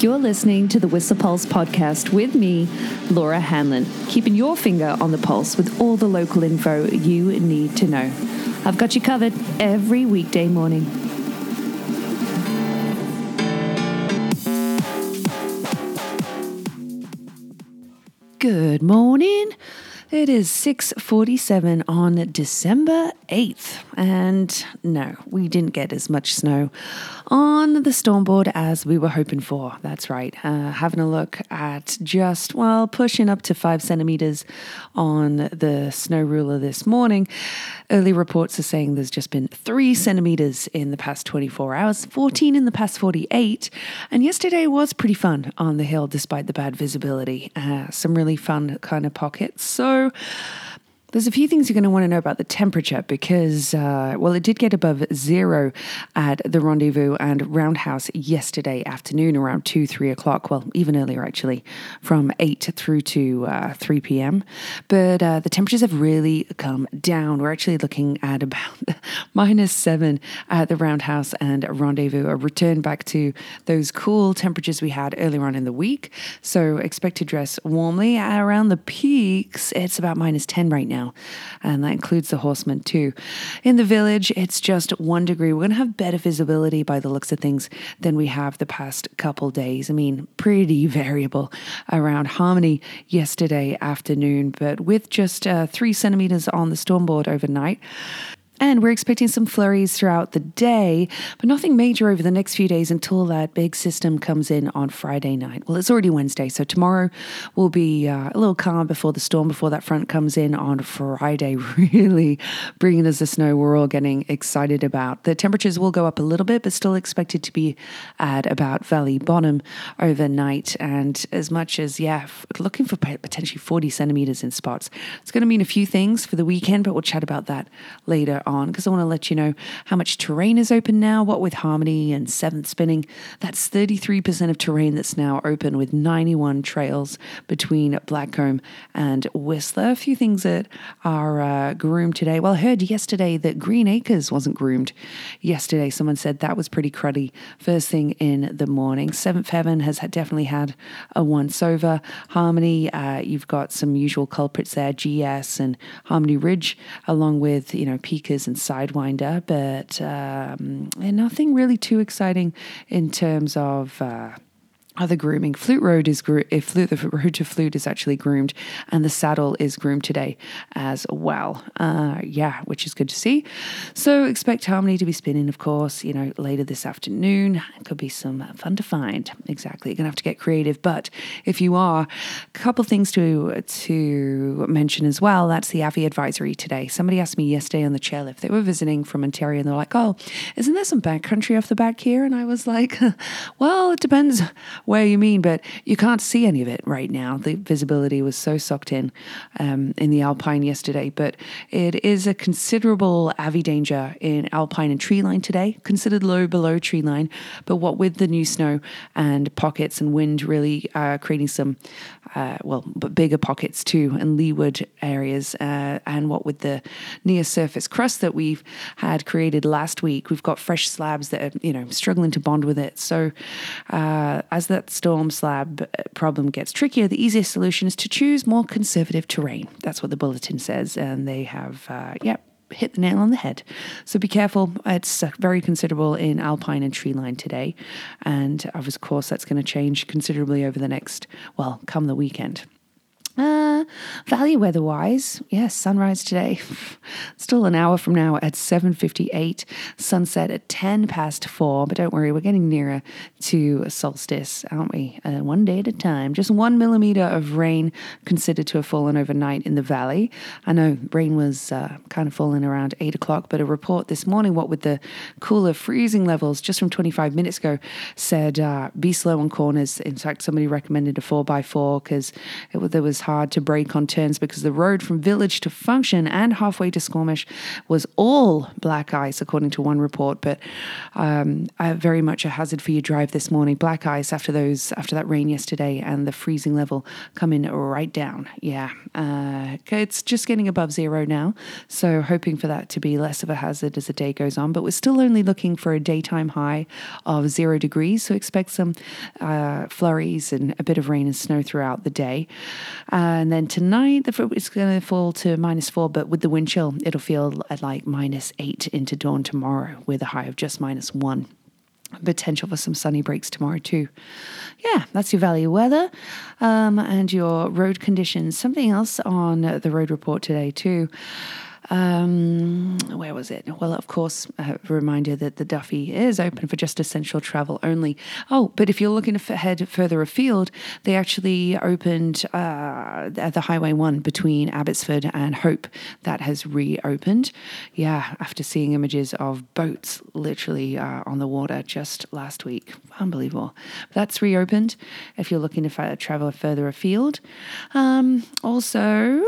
You're listening to the Whistler Pulse podcast with me, Laura Hanlon, keeping your finger on the pulse with all the local info you need to know. I've got you covered every weekday morning. Good morning. It is 6:47 on December 8th, and no, we didn't get as much snow on the stormboard as we were hoping for. That's right. Uh, having a look at just well, pushing up to five centimeters on the snow ruler this morning. Early reports are saying there's just been three centimeters in the past 24 hours, 14 in the past 48, and yesterday was pretty fun on the hill despite the bad visibility. Uh, some really fun kind of pockets. So there's a few things you're going to want to know about the temperature because, uh, well, it did get above zero at the rendezvous and roundhouse yesterday afternoon around 2, 3 o'clock. Well, even earlier, actually, from 8 through to uh, 3 p.m. But uh, the temperatures have really come down. We're actually looking at about minus 7 at the roundhouse and rendezvous, a return back to those cool temperatures we had earlier on in the week. So expect to dress warmly. Around the peaks, it's about minus 10 right now now, and that includes the Horstman too. In the village, it's just one degree. We're going to have better visibility by the looks of things than we have the past couple days. I mean, pretty variable around Harmony yesterday afternoon, but with just uh, three centimeters on the stormboard overnight. And we're expecting some flurries throughout the day, but nothing major over the next few days until that big system comes in on Friday night. Well, it's already Wednesday, so tomorrow will be uh, a little calm before the storm, before that front comes in on Friday, really bringing us the snow we're all getting excited about. The temperatures will go up a little bit, but still expected to be at about valley bottom overnight. And as much as, yeah, looking for potentially 40 centimeters in spots. It's going to mean a few things for the weekend, but we'll chat about that later on because I want to let you know how much terrain is open now. What with Harmony and Seventh Spinning, that's 33% of terrain that's now open with 91 trails between Blackcomb and Whistler. A few things that are uh, groomed today. Well, I heard yesterday that Green Acres wasn't groomed yesterday. Someone said that was pretty cruddy first thing in the morning. Seventh Heaven has definitely had a once over. Harmony, uh, you've got some usual culprits there, GS and Harmony Ridge, along with, you know, Peakers and Sidewinder, but um, nothing really too exciting in terms of. Uh, other grooming. Flute Road is gro- if flute, the road to flute is actually groomed, and the saddle is groomed today as well. Uh, yeah, which is good to see. So expect Harmony to be spinning, of course. You know, later this afternoon. It could be some fun to find. Exactly, you're gonna have to get creative. But if you are, a couple things to to mention as well. That's the Avi advisory today. Somebody asked me yesterday on the chairlift. They were visiting from Ontario, and they're like, "Oh, isn't there some backcountry off the back here?" And I was like, "Well, it depends." Where you mean, but you can't see any of it right now. The visibility was so sucked in um, in the Alpine yesterday, but it is a considerable AVI danger in Alpine and tree line today, considered low below tree line. But what with the new snow and pockets and wind really uh, creating some, uh, well, but bigger pockets too, and leeward areas, uh, and what with the near surface crust that we've had created last week, we've got fresh slabs that are, you know, struggling to bond with it. So uh, as the that storm slab problem gets trickier, the easiest solution is to choose more conservative terrain. That's what the bulletin says, and they have, uh. Hit the nail on the head. So be careful. It's uh, very considerable in alpine and tree line today. And of course, that's going to change considerably over the next, well, come the weekend. Uh, value weather wise, yes, sunrise today. Still an hour from now at 7.58. Sunset at 10 past 4. But don't worry, we're getting nearer to solstice, aren't we? Uh, one day at a time. Just one millimeter of rain considered to have fallen overnight in the valley. I know rain was uh, kind of falling around 8 o'clock, but a report this morning, what with the cooler freezing levels just from 25 minutes ago, said uh, be slow on corners. In fact, somebody recommended a 4x4 because there was hard to brake on turns because the road from Village to Function and halfway to Squamish was all black ice, according to one report. But um, very much a hazard for your drive this morning. Black ice after those after that rain yesterday and the freezing level coming right down. Yeah, uh, it's just getting above zero now, so hoping for that to be less of a hazard as the day goes on. But we're still only looking for a daytime high of zero degrees, so expect some uh, flurries and a bit of rain and snow throughout the day. Uh, and then tonight, the, it's going to fall to minus four, but with the wind chill, it'll feel at like minus eight into dawn tomorrow with a high of just minus one potential for some sunny breaks tomorrow too. Yeah, that's your valley weather um, and your road conditions. Something else on the road report today too. Um, where was it? Well, of course, a reminder that the Duffey is open for just essential travel only. Oh, but if you're looking to head further afield, they actually opened uh, the Highway 1 between Abbotsford and Hope. That has reopened. Yeah, after seeing images of boats literally uh, on the water just last week. Unbelievable. That's reopened if you're looking to travel further afield. Um, also,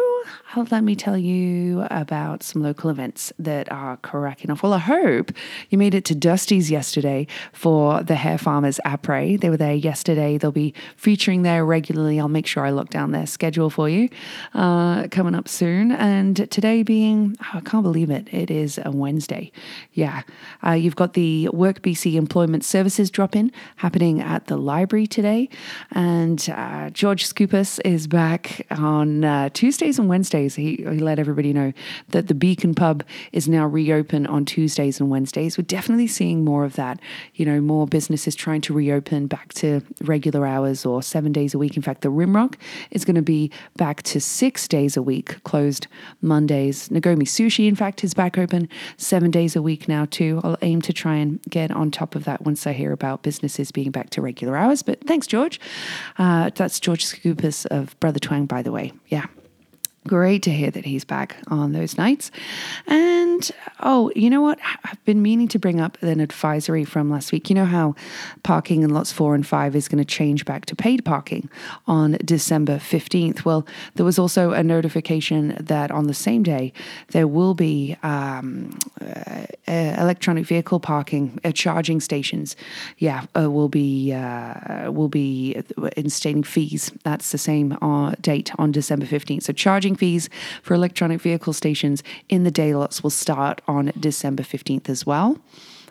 let me tell you about some local events that are cracking off. Well, I hope you made it to Dusty's yesterday for the Hair Farmers Après. They were there yesterday. They'll be featuring there regularly. I'll make sure I look down their schedule for you uh, coming up soon. And today being, oh, I can't believe it, it is a Wednesday. Yeah. Uh, you've got the Work BC Employment Services drop in happening at the library today. And uh, George Scoopus is back on uh, Tuesdays and Wednesdays. He, he let everybody know that the Beacon Pub is now reopen on Tuesdays and Wednesdays. We're definitely seeing more of that. You know, more businesses trying to reopen back to regular hours or seven days a week. In fact, the Rimrock is going to be back to six days a week, closed Mondays. Nagomi Sushi, in fact, is back open seven days a week now, too. I'll aim to try and get on top of that once I hear about businesses being back to regular hours. But thanks, George. Uh, that's George Scoopus of Brother Twang, by the way. Yeah. Great to hear that he's back on those nights. And oh, you know what? I've been meaning to bring up an advisory from last week. You know how parking in lots four and five is going to change back to paid parking on December 15th? Well, there was also a notification that on the same day there will be um, uh, electronic vehicle parking at charging stations. Yeah, uh, will be uh, will be instating fees. That's the same uh, date on December 15th. So charging fees for electronic vehicle stations in the day lots will start on December 15th as well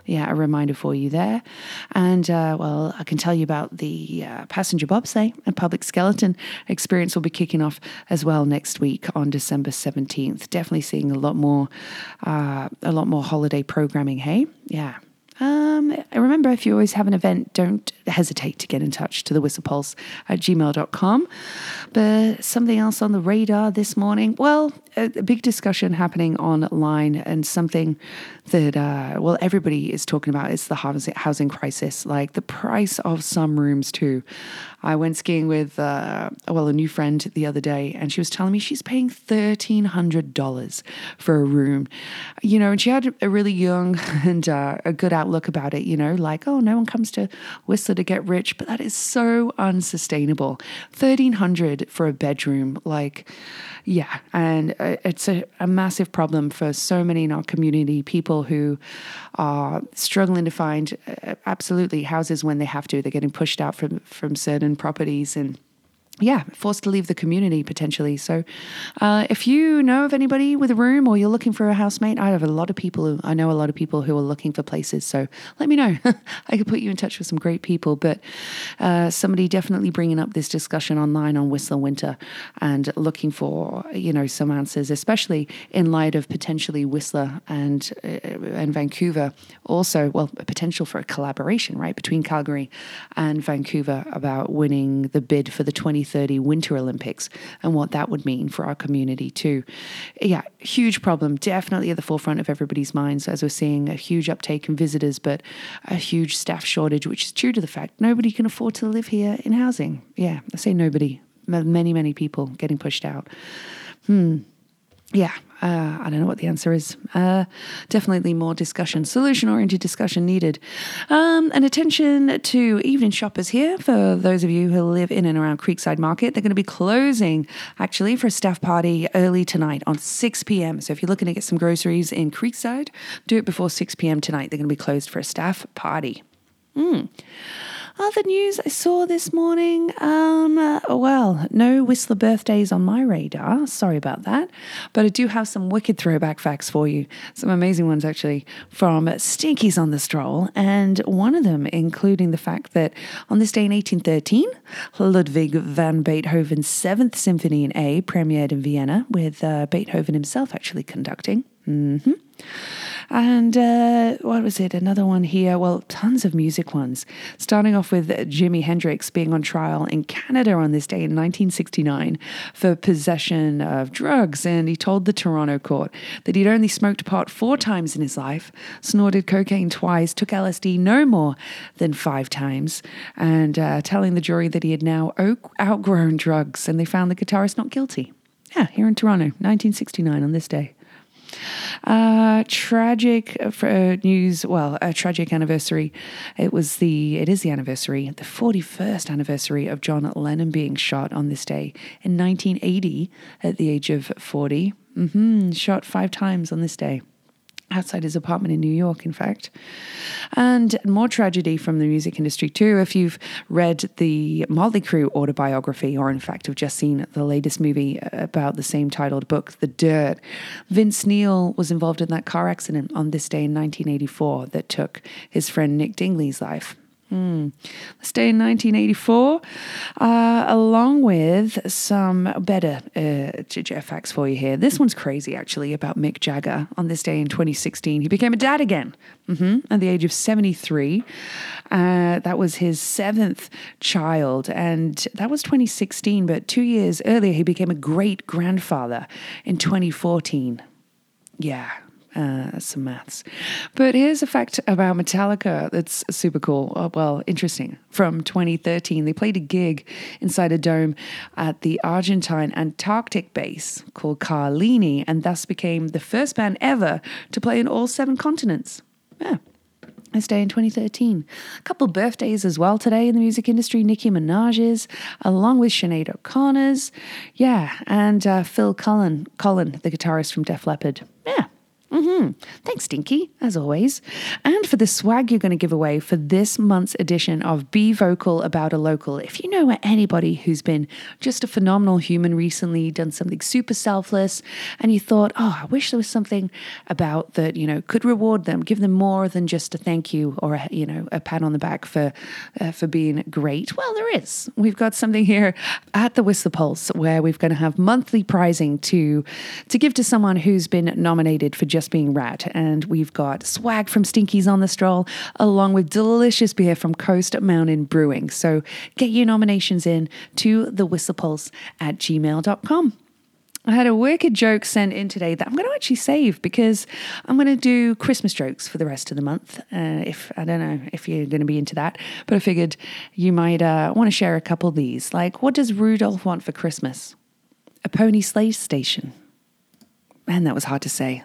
yeah, a reminder for you there. And uh, well, I can tell you about the uh, passenger bobsleigh and public skeleton experience will be kicking off as well next week on December 17th. Definitely seeing a lot more, uh, a lot more holiday programming. Hey, yeah. Um, remember, if you always have an event, don't hesitate to get in touch to the whistlepulse at gmail.com. But something else on the radar this morning, well, a, a big discussion happening online and something that, uh, well, everybody is talking about is the housing crisis, like the price of some rooms too. I went skiing with, uh, well, a new friend the other day, and she was telling me she's paying $1,300 for a room. You know, and she had a really young and uh, a good outlook about it, you know, like, oh, no one comes to Whistler to get rich, but that is so unsustainable. 1300 for a bedroom, like, yeah, and uh, it's a, a massive problem for so many in our community, people who are struggling to find uh, absolutely houses when they have to. They're getting pushed out from, from certain properties and yeah, forced to leave the community potentially. So, uh, if you know of anybody with a room or you're looking for a housemate, I have a lot of people. I know a lot of people who are looking for places. So let me know. I could put you in touch with some great people. But uh, somebody definitely bringing up this discussion online on Whistler Winter and looking for you know some answers, especially in light of potentially Whistler and uh, and Vancouver. Also, well, a potential for a collaboration right between Calgary and Vancouver about winning the bid for the 20. 2030 Winter Olympics and what that would mean for our community too. Yeah, huge problem, definitely at the forefront of everybody's minds as we're seeing a huge uptake in visitors, but a huge staff shortage, which is due to the fact nobody can afford to live here in housing. Yeah, I say nobody, many, many people getting pushed out. Hmm. Yeah, Uh, I don't know what the answer is. Uh, definitely more discussion, solution oriented discussion needed. Um, and attention to evening shoppers here for those of you who live in and around Creekside Market. They're going to be closing actually for a staff party early tonight on 6 p.m. So if you're looking to get some groceries in Creekside, do it before 6 p.m. tonight. They're going to be closed for a staff party. Mm. Other news I saw this morning, um, uh, well, no Whistler birthdays on my radar. Sorry about that. But I do have some wicked throwback facts for you. Some amazing ones, actually, from Stinkies on the Stroll. And one of them including the fact that on this day in 1813, Ludwig van Beethoven's Seventh Symphony in A premiered in Vienna, with uh, Beethoven himself actually conducting. Mm-hmm. And uh, what was it? Another one here. Well, tons of music ones. Starting off with Jimi Hendrix being on trial in Canada on this day in 1969 for possession of drugs. And he told the Toronto court that he'd only smoked pot four times in his life, snorted cocaine twice, took LSD no more than five times, and uh, telling the jury that he had now outgrown drugs. And they found the guitarist not guilty. Yeah, here in Toronto, 1969 on this day. Uh, tragic uh, news. Well, a tragic anniversary. It was the. It is the anniversary, the forty-first anniversary of John Lennon being shot on this day in 1980 at the age of 40. Mm-hmm, shot five times on this day outside his apartment in New York, in fact. And more tragedy from the music industry, too. If you've read the Motley Crue autobiography, or in fact have just seen the latest movie about the same titled book, The Dirt, Vince Neil was involved in that car accident on this day in 1984 that took his friend Nick Dingley's life. Mm. Let's stay in 1984, uh, along with some better uh, facts for you here. This one's crazy, actually, about Mick Jagger. On this day in 2016, he became a dad again mm-hmm, at the age of 73. Uh, that was his seventh child, and that was 2016. But two years earlier, he became a great grandfather in 2014. Yeah, uh, some maths. But here's a fact about Metallica that's super cool. Oh, well, interesting. From 2013, they played a gig inside a dome at the Argentine Antarctic base called Carlini, and thus became the first band ever to play in all seven continents. Yeah. This day in 2013. A couple birthdays as well today in the music industry. Nicki Minaj's, along with Sinead O'Connor's. Yeah, and uh, Phil Collen, Collen, the guitarist from Def Leppard. Mm-hmm. Thanks, Stinky, as always. And for the swag you're going to give away for this month's edition of Be Vocal About a Local. If you know anybody who's been just a phenomenal human recently, done something super selfless, and you thought, oh, I wish there was something about that, you know, could reward them, give them more than just a thank you or, a, you know, a pat on the back for, uh, for being great. Well, there is. We've got something here at the Whistler Pulse where we're going to have monthly prizing to, to give to someone who's been nominated for just just being rad. And we've got swag from Stinkies on the Stroll, along with delicious beer from Coast Mountain Brewing. So get your nominations in to the whistlepulse at gmail.com. I had a wicked joke sent in today that I'm going to actually save because I'm going to do Christmas jokes for the rest of the month. Uh, if I don't know if you're going to be into that, but I figured you might uh, want to share a couple of these. Like, what does Rudolph want for Christmas? A pony sleigh station. Man, that was hard to say.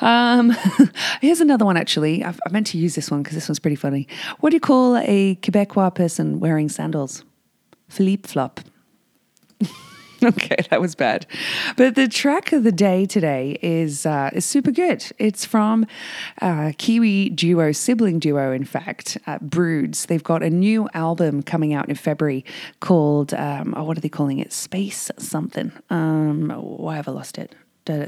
Um, here's another one, actually. I've, I meant to use this one because this one's pretty funny. What do you call a Quebecois person wearing sandals? Philippe Flop. okay, that was bad. But the track of the day today is uh, is super good. It's from uh, Kiwi duo, sibling duo, in fact, uh, Broods. They've got a new album coming out in February called, um, oh, what are they calling it? Space something. Um, why have I lost it?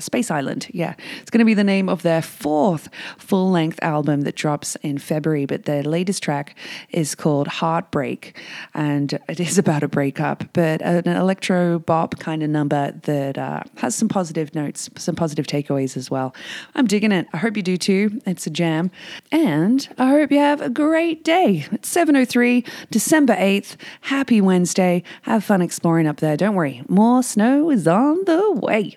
Space Island. Yeah, it's going to be the name of their fourth full length album that drops in February. But their latest track is called Heartbreak, and it is about a breakup, but an electro bop kind of number that uh, has some positive notes, some positive takeaways as well. I'm digging it. I hope you do too. It's a jam, and I hope you have a great day. It's 7:03, December 8th. Happy Wednesday. Have fun exploring up there. Don't worry, more snow is on the way.